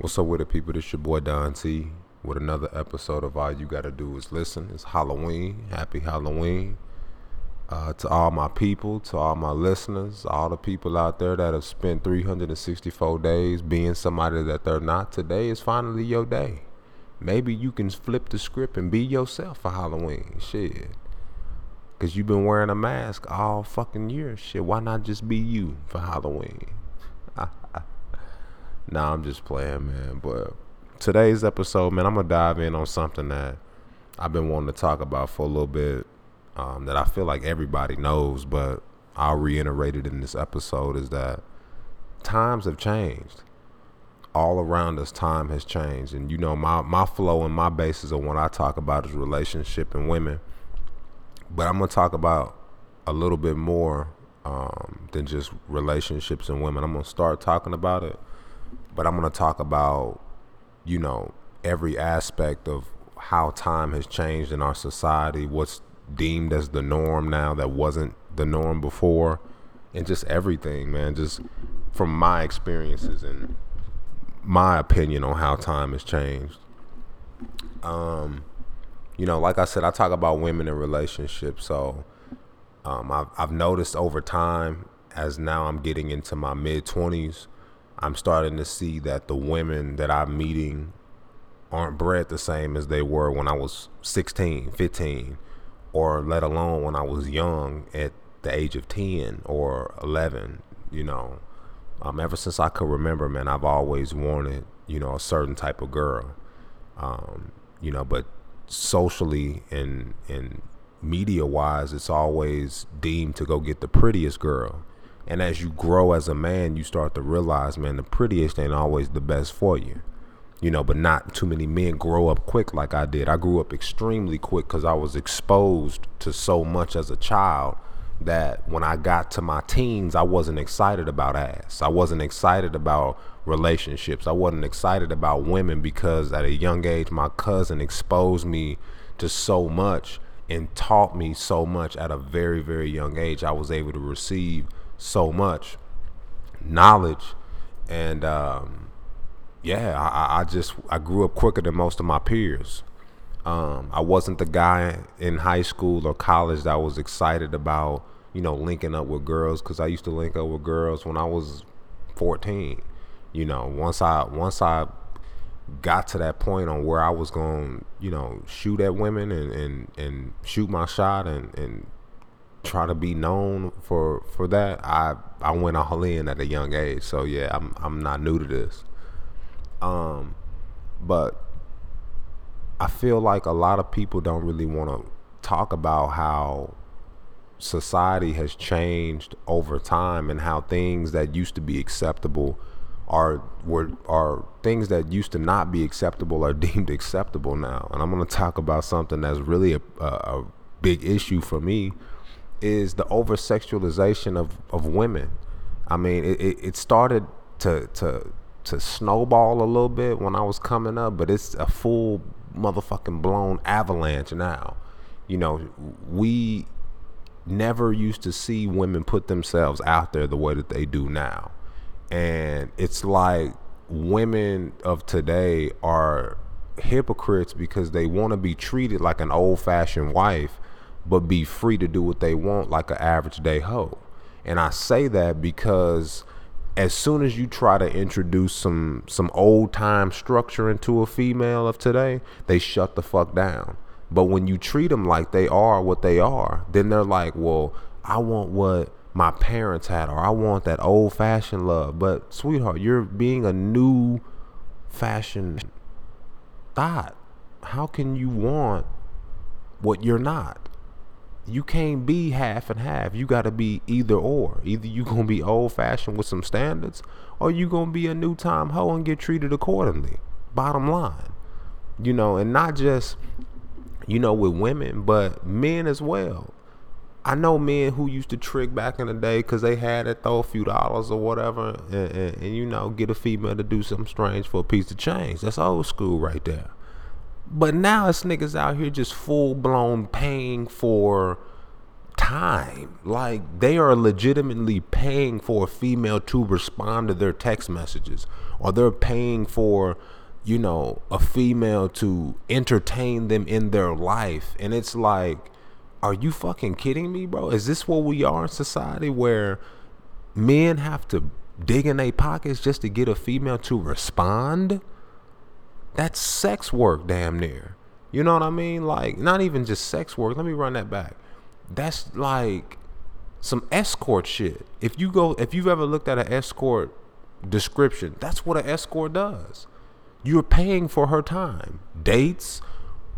What's up with it, people? This your boy Don T with another episode of All You Gotta Do Is Listen. It's Halloween. Happy Halloween. Uh, to all my people, to all my listeners, all the people out there that have spent 364 days being somebody that they're not, today is finally your day. Maybe you can flip the script and be yourself for Halloween. Shit. Cause you've been wearing a mask all fucking year. Shit, why not just be you for Halloween? Nah, I'm just playing, man. But today's episode, man, I'm gonna dive in on something that I've been wanting to talk about for a little bit. Um, that I feel like everybody knows, but I'll reiterate it in this episode is that times have changed. All around us, time has changed. And you know, my, my flow and my basis of what I talk about is relationship and women. But I'm gonna talk about a little bit more um, than just relationships and women. I'm gonna start talking about it, but I'm gonna talk about, you know, every aspect of how time has changed in our society, what's deemed as the norm now that wasn't the norm before, and just everything, man. Just from my experiences and my opinion on how time has changed. Um, you know, like I said, I talk about women in relationships, so um, I've, I've noticed over time, as now I'm getting into my mid 20s, I'm starting to see that the women that I'm meeting aren't bred the same as they were when I was 16, 15, or let alone when I was young at the age of 10 or 11, you know. Um, ever since I could remember, man, I've always wanted, you know, a certain type of girl. Um, you know, but socially and and media wise, it's always deemed to go get the prettiest girl. And as you grow as a man, you start to realize, man, the prettiest ain't always the best for you. You know, but not too many men grow up quick like I did. I grew up extremely quick because I was exposed to so much as a child that when I got to my teens, I wasn't excited about ass. I wasn't excited about relationships. I wasn't excited about women because at a young age, my cousin exposed me to so much and taught me so much at a very, very young age. I was able to receive so much knowledge. And um, yeah, I, I just, I grew up quicker than most of my peers. Um, I wasn't the guy in high school or college that was excited about, you know, linking up with girls because I used to link up with girls when I was 14. You know, once I once I got to that point on where I was going, you know, shoot at women and, and, and shoot my shot and, and try to be known for for that, I I went all in at a young age. So yeah, I'm I'm not new to this. Um, but I feel like a lot of people don't really want to talk about how society has changed over time and how things that used to be acceptable are were are things that used to not be acceptable are deemed acceptable now. And I'm going to talk about something that's really a, a, a big issue for me is the over sexualization of, of women. I mean, it, it, started to to to snowball a little bit when I was coming up, but it's a full motherfucking blown avalanche now. You know, we never used to see women put themselves out there the way that they do now. And it's like women of today are hypocrites because they want to be treated like an old fashioned wife, but be free to do what they want like an average day hoe. And I say that because as soon as you try to introduce some some old time structure into a female of today, they shut the fuck down. But when you treat them like they are what they are, then they're like, "Well, I want what my parents had or I want that old fashioned love." But sweetheart, you're being a new fashion thought. How can you want what you're not? You can't be half and half. You got to be either or. Either you gonna be old fashioned with some standards, or you gonna be a new time hoe and get treated accordingly. Bottom line, you know, and not just you know with women, but men as well. I know men who used to trick back in the day because they had to throw a few dollars or whatever, and, and, and you know get a female to do something strange for a piece of change. That's old school right there. But now it's niggas out here just full blown paying for time. Like they are legitimately paying for a female to respond to their text messages, or they're paying for, you know, a female to entertain them in their life. And it's like, are you fucking kidding me, bro? Is this what we are in society where men have to dig in their pockets just to get a female to respond? That's sex work, damn near. You know what I mean? Like, not even just sex work. Let me run that back. That's like some escort shit. If you go, if you've ever looked at an escort description, that's what an escort does. You're paying for her time, dates,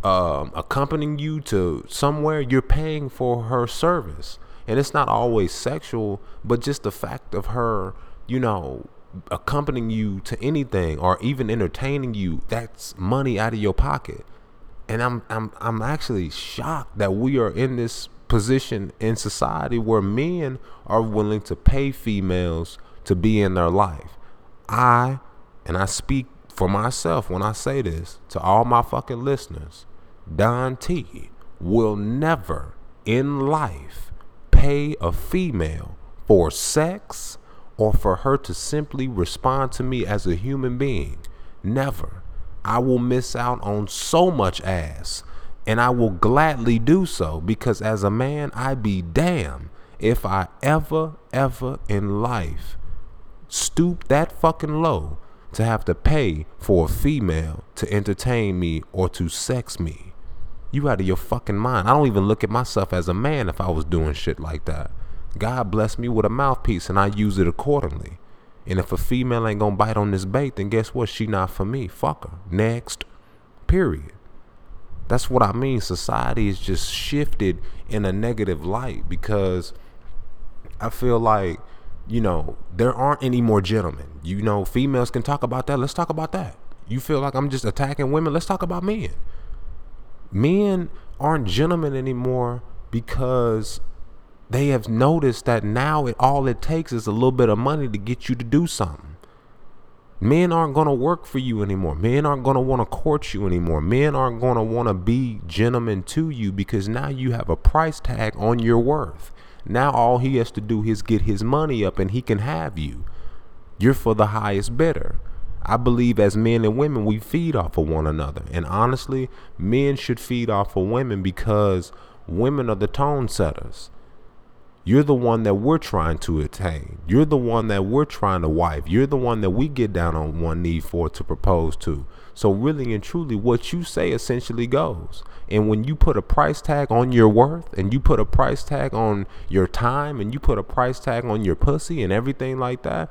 um, accompanying you to somewhere. You're paying for her service, and it's not always sexual, but just the fact of her, you know, accompanying you to anything or even entertaining you. That's money out of your pocket and I'm I'm I'm actually shocked that we are in this position in society where men are willing to pay females to be in their life. I and I speak for myself when I say this to all my fucking listeners. Don T will never in life pay a female for sex or for her to simply respond to me as a human being. Never. I will miss out on so much ass. And I will gladly do so because as a man, I be damn if I ever, ever in life stoop that fucking low to have to pay for a female to entertain me or to sex me. You out of your fucking mind. I don't even look at myself as a man if I was doing shit like that. God bless me with a mouthpiece and I use it accordingly. And if a female ain't gonna bite on this bait, then guess what? She not for me. Fuck her. Next. Period. That's what I mean. Society is just shifted in a negative light because I feel like, you know, there aren't any more gentlemen. You know, females can talk about that. Let's talk about that. You feel like I'm just attacking women? Let's talk about men. Men aren't gentlemen anymore because they have noticed that now it all it takes is a little bit of money to get you to do something. Men aren't going to work for you anymore. Men aren't going to want to court you anymore. Men aren't going to want to be gentlemen to you because now you have a price tag on your worth. Now all he has to do is get his money up and he can have you. You're for the highest bidder. I believe as men and women, we feed off of one another. And honestly, men should feed off of women because women are the tone setters. You're the one that we're trying to attain. You're the one that we're trying to wife. You're the one that we get down on one knee for to propose to. So really and truly, what you say essentially goes. And when you put a price tag on your worth and you put a price tag on your time and you put a price tag on your pussy and everything like that,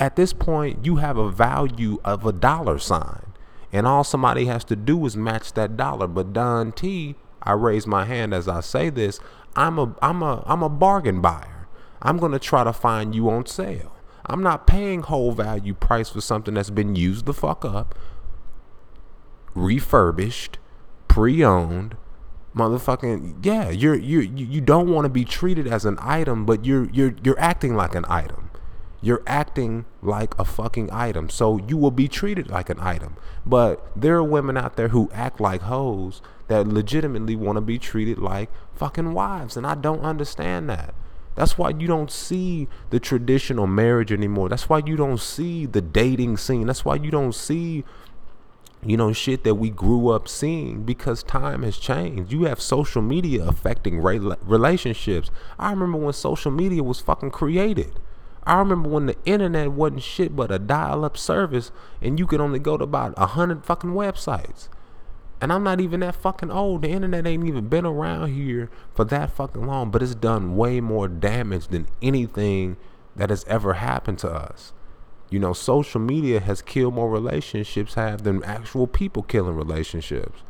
at this point you have a value of a dollar sign. And all somebody has to do is match that dollar. But Don T, I raise my hand as I say this, I'm a I'm a I'm a bargain buyer. I'm to try to find you on sale. I'm not paying whole value price for something that's been used the fuck up, refurbished, pre-owned, motherfucking yeah, you're you you don't want to be treated as an item, but you're you're you're acting like an item. You're acting like a fucking item. So you will be treated like an item. But there are women out there who act like hoes that legitimately want to be treated like fucking wives. And I don't understand that. That's why you don't see the traditional marriage anymore. That's why you don't see the dating scene. That's why you don't see, you know, shit that we grew up seeing because time has changed. You have social media affecting relationships. I remember when social media was fucking created. I remember when the internet wasn't shit but a dial up service and you could only go to about a hundred fucking websites. And I'm not even that fucking old. The internet ain't even been around here for that fucking long, but it's done way more damage than anything that has ever happened to us. You know, social media has killed more relationships have than actual people killing relationships.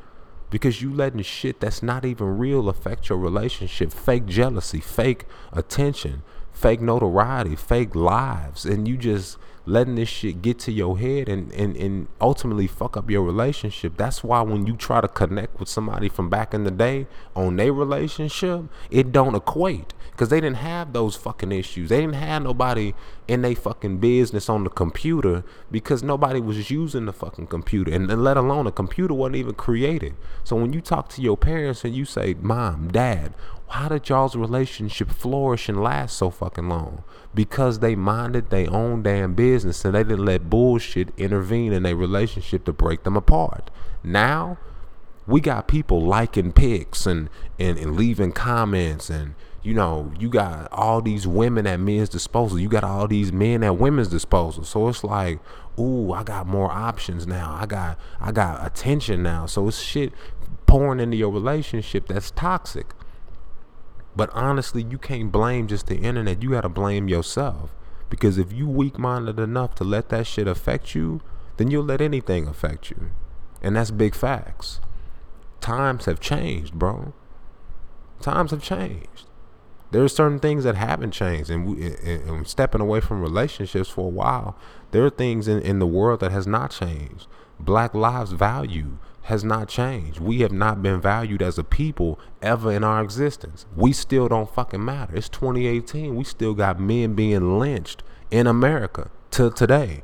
Because you letting shit that's not even real affect your relationship. Fake jealousy, fake attention, fake notoriety, fake lives, and you just letting this shit get to your head and, and, and ultimately fuck up your relationship. That's why when you try to connect with somebody from back in the day on their relationship, it don't equate because they didn't have those fucking issues. They didn't have nobody in a fucking business on the computer because nobody was using the fucking computer and, and let alone a computer wasn't even created. So when you talk to your parents and you say, Mom, Dad, how did y'all's relationship flourish and last so fucking long? Because they minded their own damn business and they didn't let bullshit intervene in their relationship to break them apart. Now we got people liking pics and, and, and leaving comments and you know, you got all these women at men's disposal. You got all these men at women's disposal. So it's like, ooh, I got more options now. I got I got attention now. So it's shit pouring into your relationship that's toxic. But honestly, you can't blame just the internet. You got to blame yourself. Because if you weak-minded enough to let that shit affect you, then you'll let anything affect you. And that's big facts. Times have changed, bro. Times have changed. There are certain things that haven't changed and, we, and, stepping away from relationships for a while there are things in, in the world that has not changed. Black lives value has not changed. We have not been valued as a people ever in our existence. We still don't fucking matter. It's 2018 we still got men being lynched in america to today.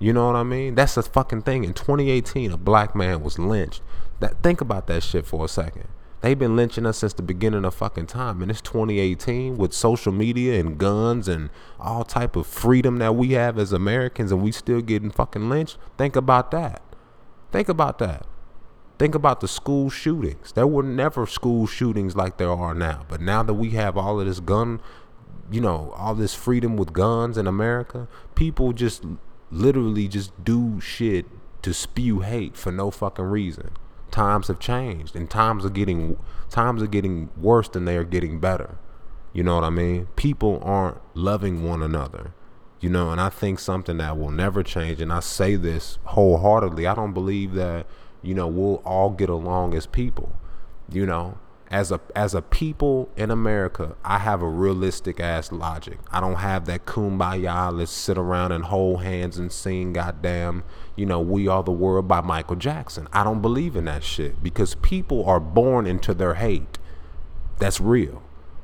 You know what i mean? That's a fucking thing. In 2018 a black man was lynched that think about that shit for a second They've been lynching us since the beginning of fucking time, and it's 2018 with social media and guns and all type of freedom that we have as Americans, and we still getting fucking lynched. Think about that. Think about that. Think about the school shootings. There were never school shootings like there are now, but now that we have all of this gun, you know, all this freedom with guns in America, people just literally just do shit to spew hate for no fucking reason times have changed and times are getting times are getting worse than they are getting better. You know what I mean? People aren't loving one another. You know, and I think something that will never change and I say this wholeheartedly. I don't believe that, you know, we'll all get along as people. You know, as a as a people in America, I have a realistic ass logic. I don't have that kumbaya. Let's sit around and hold hands and sing. Goddamn, you know, "We Are the World" by Michael Jackson. I don't believe in that shit because people are born into their hate. That's real.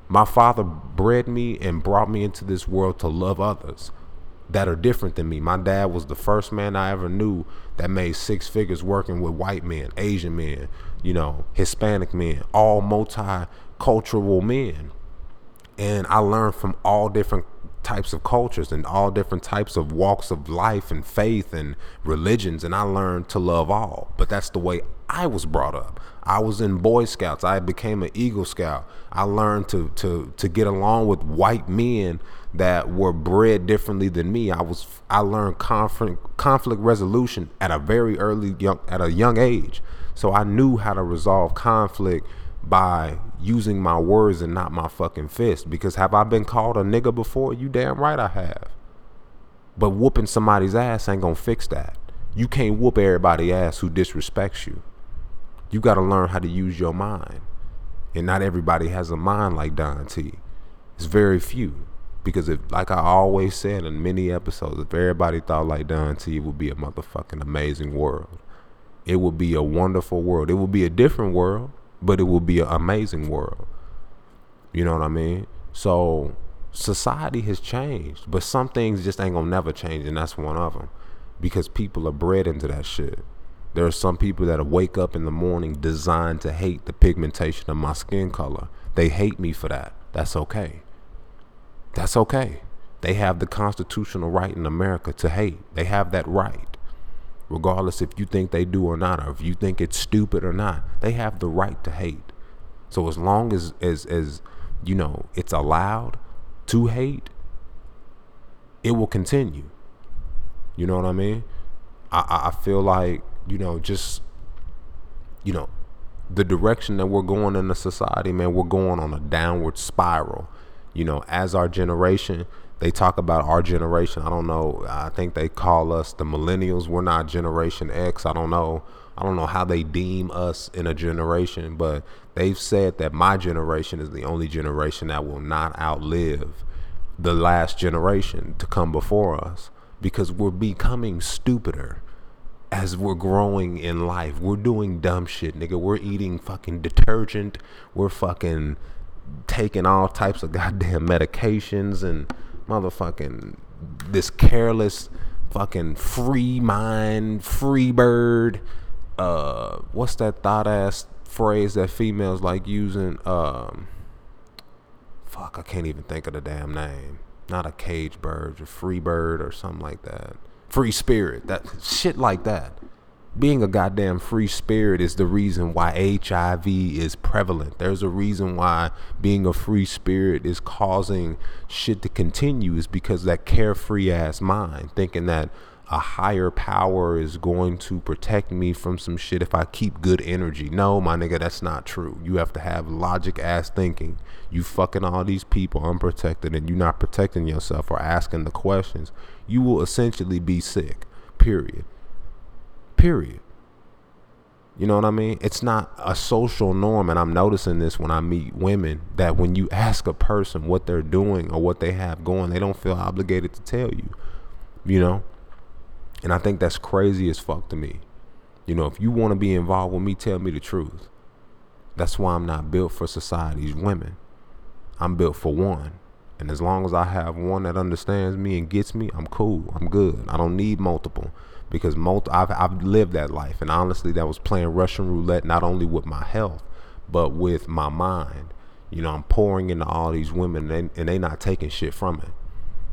My father bred me and brought me into this world to love others that are different than me. My dad was the first man I ever knew that made six figures working with white men, Asian men, you know, Hispanic men, all multicultural men. And I learned from all different types of cultures and all different types of walks of life and faith and religions and I learned to love all. But that's the way I was brought up. I was in Boy Scouts. I became an Eagle Scout. I learned to to to get along with white men that were bred differently than me. I was I learned conflict conflict resolution at a very early young at a young age. So I knew how to resolve conflict by using my words and not my fucking fist. Because have I been called a nigga before? You damn right I have. But whooping somebody's ass ain't gonna fix that. You can't whoop everybody ass who disrespects you. You gotta learn how to use your mind. And not everybody has a mind like Don T. It's very few. Because if like I always said in many episodes, if everybody thought like Don T, it would be a motherfucking amazing world. It would be a wonderful world. It would be a different world but it will be an amazing world. You know what I mean? So society has changed, but some things just ain't gonna never change, and that's one of them, because people are bred into that shit. There are some people that wake up in the morning designed to hate the pigmentation of my skin color. They hate me for that. That's okay. That's okay. They have the constitutional right in America to hate. They have that right regardless if you think they do or not, or if you think it's stupid or not. They have the right to hate. So as long as as as you know it's allowed to hate, it will continue. You know what I mean? I, I feel like you know just you know the direction that we're going in the society, man, we're going on a downward spiral. You know, as our generation, they talk about our generation. I don't know. I think they call us the millennials. We're not Generation X. I don't know. I don't know how they deem us in a generation, but they've said that my generation is the only generation that will not outlive the last generation to come before us because we're becoming stupider as we're growing in life. We're doing dumb shit, nigga. We're eating fucking detergent. We're fucking taking all types of goddamn medications and motherfucking this careless fucking free mind, free bird. Uh, what's that thought ass phrase that females like using? Um, fuck, I can't even think of the damn name. Not a cage bird, a free bird or something like that. Free spirit, that shit like that being a goddamn free spirit is the reason why HIV is prevalent. There's a reason why being a free spirit is causing shit to continue is because that carefree ass mind thinking that a higher power is going to protect me from some shit if I keep good energy. No, my nigga, that's not true. You have to have logic ass thinking. You fucking all these people unprotected and you're not protecting yourself or asking the questions. You will essentially be sick. Period. Period. You know what I mean? It's not a social norm, and I'm noticing this when I meet women that when you ask a person what they're doing or what they have going, they don't feel obligated to tell you. You know? And I think that's crazy as fuck to me. You know, if you want to be involved with me, tell me the truth. That's why I'm not built for society's women. I'm built for one. And as long as I have one that understands me and gets me, I'm cool. I'm good. I don't need multiple because I've, I've lived that life. And honestly, that was playing Russian roulette, not only with my health, but with my mind. You know, I'm pouring into all these women and and they not taking shit from it.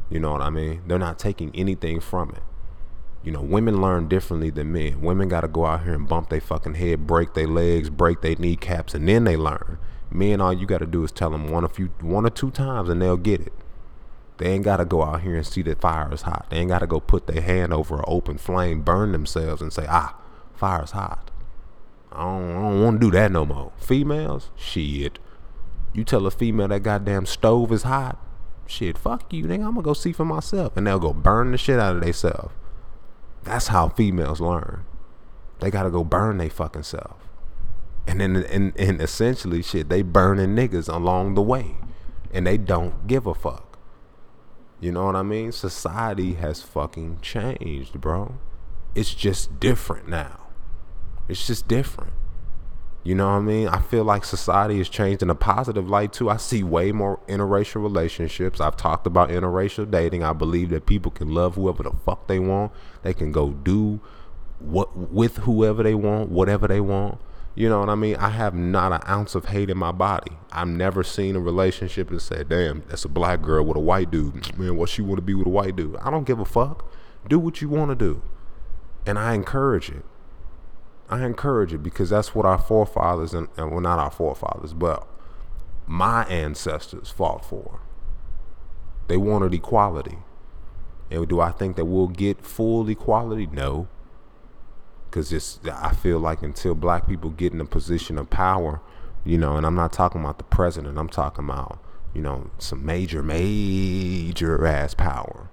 You know what I mean? They're not taking anything from it. You know, women learn differently than men. Women got to go out here and bump their fucking head, break their legs, break their kneecaps, and then they learn. Men, all you got to do is tell them one a few, one or two times, and they'll get it. They ain't got to go out here and see that fire is hot. They ain't got to go put their hand over an open flame, burn themselves, and say, ah, fire is hot. I don't, I don't want to do that no more. Females, shit. You tell a female that goddamn stove is hot, shit, fuck you, nigga. I'm gonna go see for myself, and they'll go burn the shit out of themselves. That's how females learn. They gotta go burn they fucking self, and then and, and essentially, shit, they burning niggas along the way, and they don't give a fuck. You know what I mean? Society has fucking changed, bro. It's just different now. It's just different. You know what I mean? I feel like society has changed in a positive light too. I see way more interracial relationships. I've talked about interracial dating. I believe that people can love whoever the fuck they want. They can go do what with whoever they want, whatever they want. You know what I mean? I have not an ounce of hate in my body. I've never seen a relationship and said, damn, that's a black girl with a white dude. Man, what she want to be with a white dude? I don't give a fuck. Do what you want to do. And I encourage it. I encourage it because that's what our forefathers, and, and well, not our forefathers, but my ancestors fought for. They wanted equality. And do I think that we'll get full equality? No because just I feel like until black people get in a position of power, you know, and I'm not talking about the president, I'm talking about you know some major, major ass power.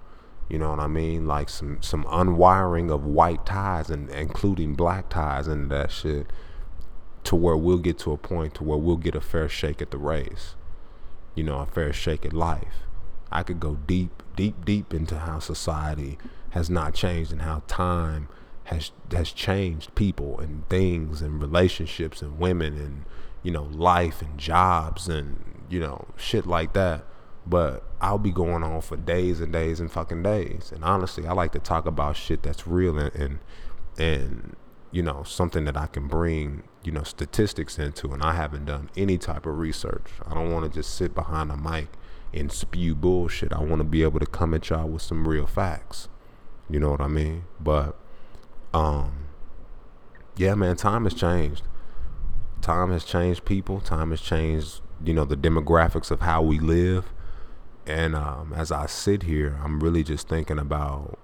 You know what I mean? Like some some unwiring of white ties and including black ties and that shit to where we'll get to a point to where we'll get a fair shake at the race. You know, a fair shake at life. I could go deep, deep, deep into how society has not changed and how time has has changed people and things and relationships and women and you know life and jobs and you know shit like that. But I'll be going on for days and days and fucking days. And honestly I like to talk about shit that's real and and, and you know something that I can bring you know statistics into. And I haven't done any type of research. I don't want to just sit behind a mic and spew bullshit. I want to be able to come at y'all with some real facts. You know what I mean? But um, yeah, man, time has changed. Time has changed people. Time has changed, you know, the demographics of how we live. And um, as I sit here, I'm really just thinking about,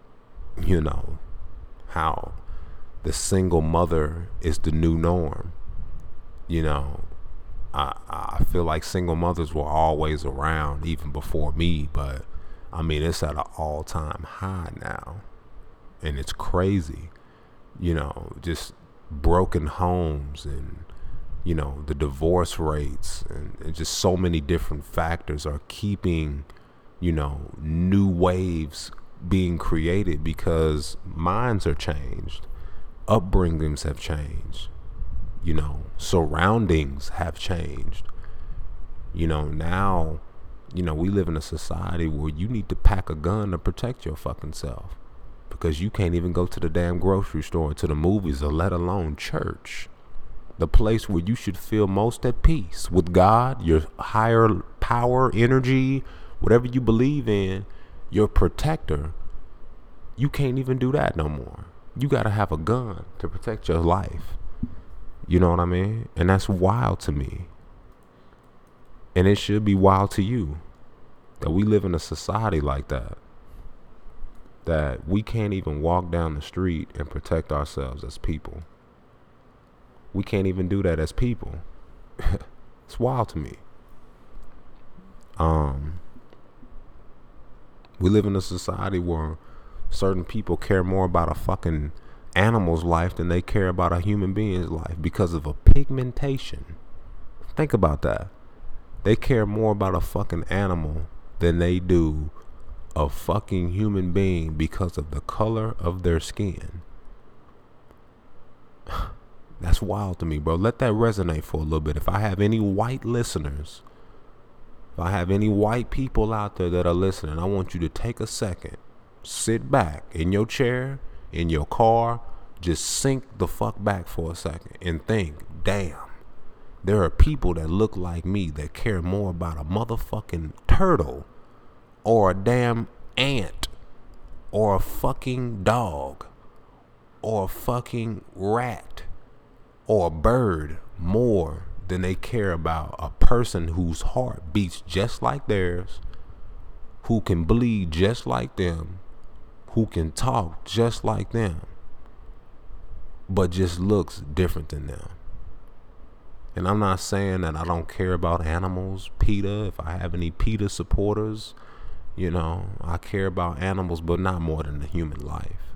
you know, how the single mother is the new norm. You know, I I feel like single mothers were always around even before me, but I mean it's at an all time high now, and it's crazy you know, just broken homes and you know the divorce rates and, and, just so many different factors are keeping you know new waves being created because minds are changed upbringings have changed you know surroundings have changed. You know now you know, we live in a society where you need to pack a gun to protect your fucking self because you can't even go to the damn grocery store, to the movies, or let alone church. The place where you should feel most at peace with God, your higher power, energy, whatever you believe in, your protector. You can't even do that no more. You got to have a gun to protect your life. You know what I mean? And that's wild to me. And it should be wild to you that we live in a society like that. That we can't even walk down the street and protect ourselves as people. We can't even do that as people. it's wild to me. Um we live in a society where certain people care more about a fucking animal's life than they care about a human being's life because of a pigmentation. Think about that. They care more about a fucking animal than they do a fucking human being because of the color of their skin. That's wild to me, bro. Let that resonate for a little bit. If I have any white listeners, if I have any white people out there that are listening, I want you to take a second, sit back in your chair, in your car, just sink the fuck back for a second and think, damn, there are people that look like me that care more about a motherfucking turtle or a damn ant or a fucking dog or a fucking rat or a bird more than they care about a person whose heart beats just like theirs, who can bleed just like them, who can talk just like them, but just looks different than them. And I'm not saying that I don't care about animals, PETA. If I have any PETA supporters, you know, I care about animals, but not more than the human life.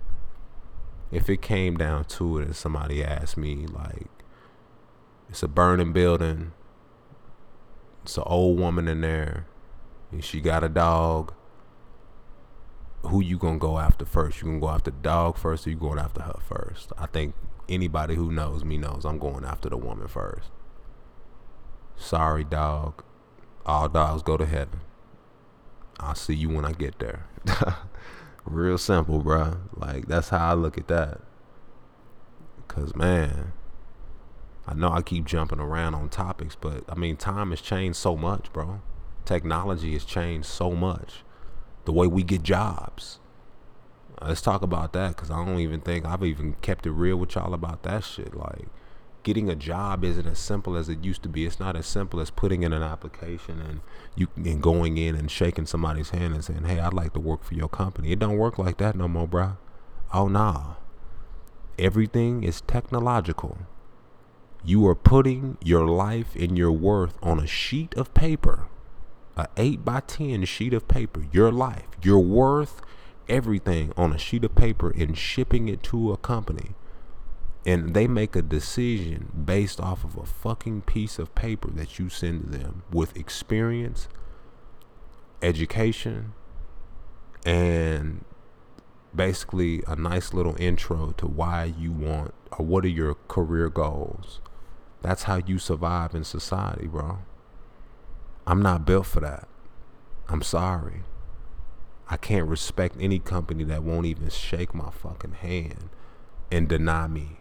If it came down to it and somebody asked me, like, it's a burning building, it's an old woman in there, and she got a dog, who you gonna go after first? You gonna go after the dog first or you going after her first? I think anybody who knows me knows I'm going after the woman first. Sorry, dog. All dogs go to heaven. I'll see you when I get there. Real simple, bro. Like that's how I look at that. Cause man, I know I keep jumping around on topics, but I mean time has changed so much, bro. Technology has changed so much. The way we get jobs. Let's talk about that because I don't even think I've even kept it real with y'all about that shit. Like, getting a job isn't as simple as it used to be. It's not as simple as putting in an application and you and going in and shaking somebody's hand and saying, "Hey, I'd like to work for your company." It don't work like that no more, bro. Oh nah. Everything is technological. You are putting your life and your worth on a sheet of paper, a eight by ten sheet of paper. Your life, your worth, everything on a sheet of paper and shipping it to a company and they make a decision based off of a fucking piece of paper that you send to them with experience, education, and basically a nice little intro to why you want or what are your career goals. That's how you survive in society, bro. I'm not built for that. I'm sorry. I can't respect any company that won't even shake my fucking hand and deny me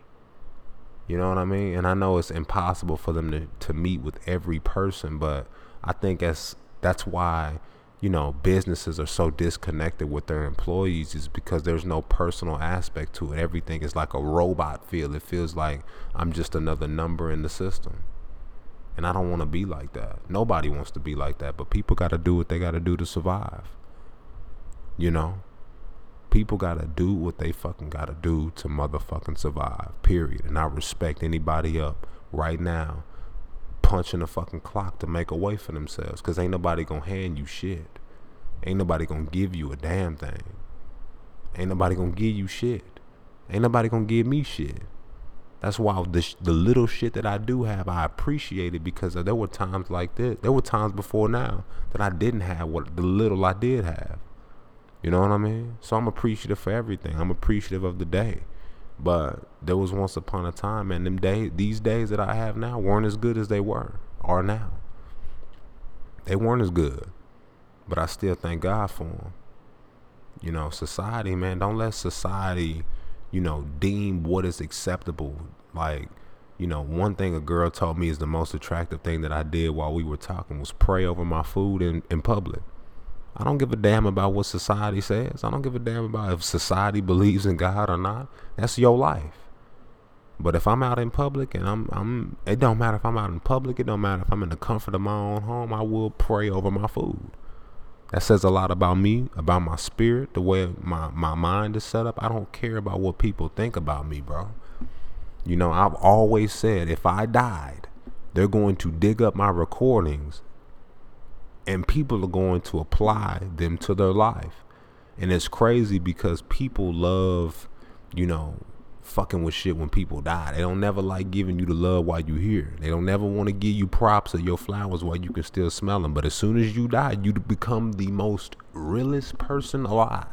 you know what I mean? And I know it's impossible for them to, to meet with every person, but I think that's that's why, you know, businesses are so disconnected with their employees is because there's no personal aspect to it. Everything is like a robot feel. It feels like I'm just another number in the system. And I don't want to be like that. Nobody wants to be like that, but people got to do what they got to do to survive. You know? People gotta do what they fucking gotta do to motherfucking survive. Period. And I respect anybody up right now punching the fucking clock to make a way for themselves. Cause ain't nobody gonna hand you shit. Ain't nobody gonna give you a damn thing. Ain't nobody gonna give you shit. Ain't nobody gonna give me shit. That's why the, the little shit that I do have, I appreciate it because there were times like this. There were times before now that I didn't have what the little I did have. You know what I mean? So I'm appreciative for everything. I'm appreciative of the day. But there was once upon a time, and them day, these days that I have now weren't as good as they were, are now. They weren't as good. but I still thank God for them. You know, society, man, don't let society, you know, deem what is acceptable. Like, you know, one thing a girl told me is the most attractive thing that I did while we were talking was pray over my food in, in public. I don't give a damn about what society says. I don't give a damn about if society believes in God or not. That's your life. But if I'm out in public and I'm I'm it don't matter if I'm out in public, it don't matter if I'm in the comfort of my own home, I will pray over my food. That says a lot about me, about my spirit, the way my, my mind is set up. I don't care about what people think about me, bro. You know, I've always said if I died, they're going to dig up my recordings and people are going to apply them to their life. And it's crazy because people love, you know, fucking with shit when people die. They don't never like giving you the love while you're here. They don't never want to give you props of your flowers while you can still smell them. But as soon as you die, you become the most realest person alive.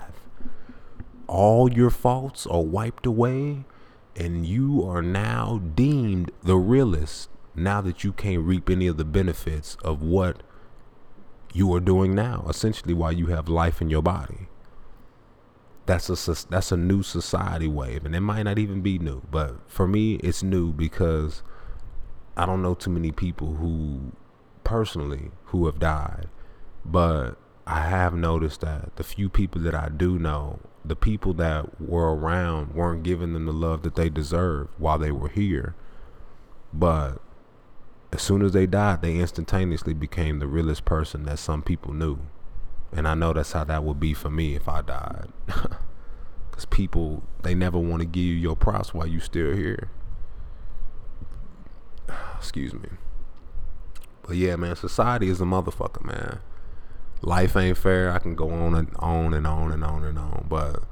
All your faults are wiped away, and you are now deemed the realest now that you can't reap any of the benefits of what you are doing now, essentially while you have life in your body. That's a that's a new society wave, and it might not even be new, but for me, it's new because I don't know too many people who personally who have died, but I have noticed that the few people that I do know, the people that were around weren't giving them the love that they deserved while they were here. But as soon as they died, they instantaneously became the realest person that some people knew. And I know that's how that would be for me if I died. Because people, they never want to give you your props while you still here. Excuse me. But yeah, man, society is a motherfucker, man. Life ain't fair. I can go on and on and on and on and on. But,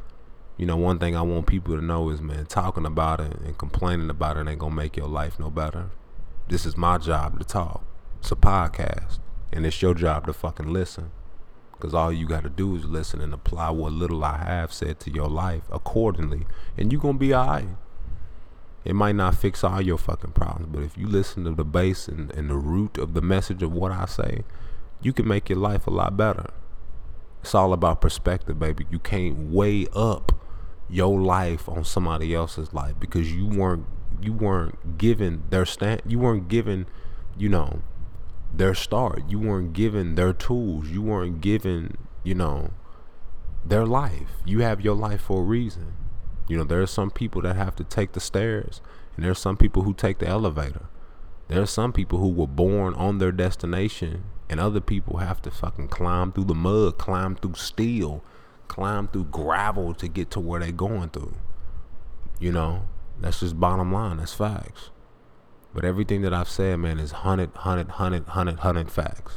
you know, one thing I want people to know is, man, talking about it and complaining about it ain't going to make your life no better. This is my job to talk. It's a podcast. And it's your job to fucking listen. Because all you got to do is listen and apply what little I have said to your life accordingly. And you're going to be all right. It might not fix all your fucking problems, but if you listen to the base and, and the root of the message of what I say, you can make your life a lot better. It's all about perspective, baby. You can't weigh up your life on somebody else's life because you weren't you weren't given their stand you weren't given you know their start. You weren't given their tools. You weren't given you know their life. You have your life for a reason. You know there are some people that have to take the stairs and there are some people who take the elevator. There are some people who were born on their destination and other people have to fucking climb through the mud climb through steel climb through gravel to get to where they're going through. You know that's just bottom line. That's facts. But everything that I've said, man, is hundred, hundred, hundred, hundred, hundred facts.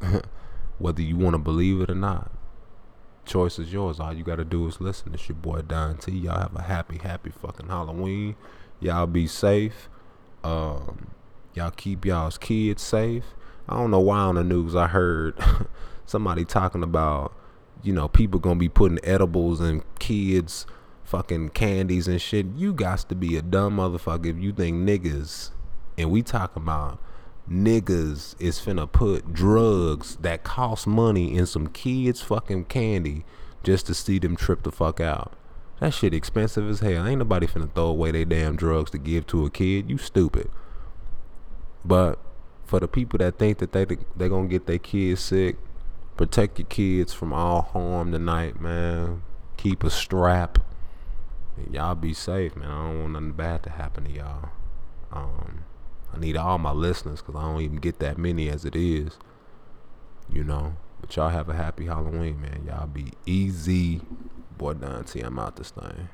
Whether you want to believe it or not, choice is yours. All you got to do is listen. It's your boy Don T. Y'all have a happy, happy fucking Halloween. Y'all be safe. Um, y'all keep y'all's kids safe. I don't know why on the news I heard somebody talking about, you know, people gonna be putting edibles in kids' fucking candies and shit. You got to be a dumb motherfucker if you think niggas, and we talking about niggas is finna put drugs that cost money in some kids' fucking candy just to see them trip the fuck out. That shit expensive as hell. Ain't nobody finna throw away their damn drugs to give to a kid. You stupid. But for the people that think that they they gonna get their kids sick, protect your kids from all harm tonight, man. Keep a strap y'all be safe, man. I don't want nothing bad to happen to y'all. Um, I need all my listeners because I don't even get that many as it is. You know. But y'all have a happy Halloween, man. Y'all be easy. Boy, Don T, I'm out this thing.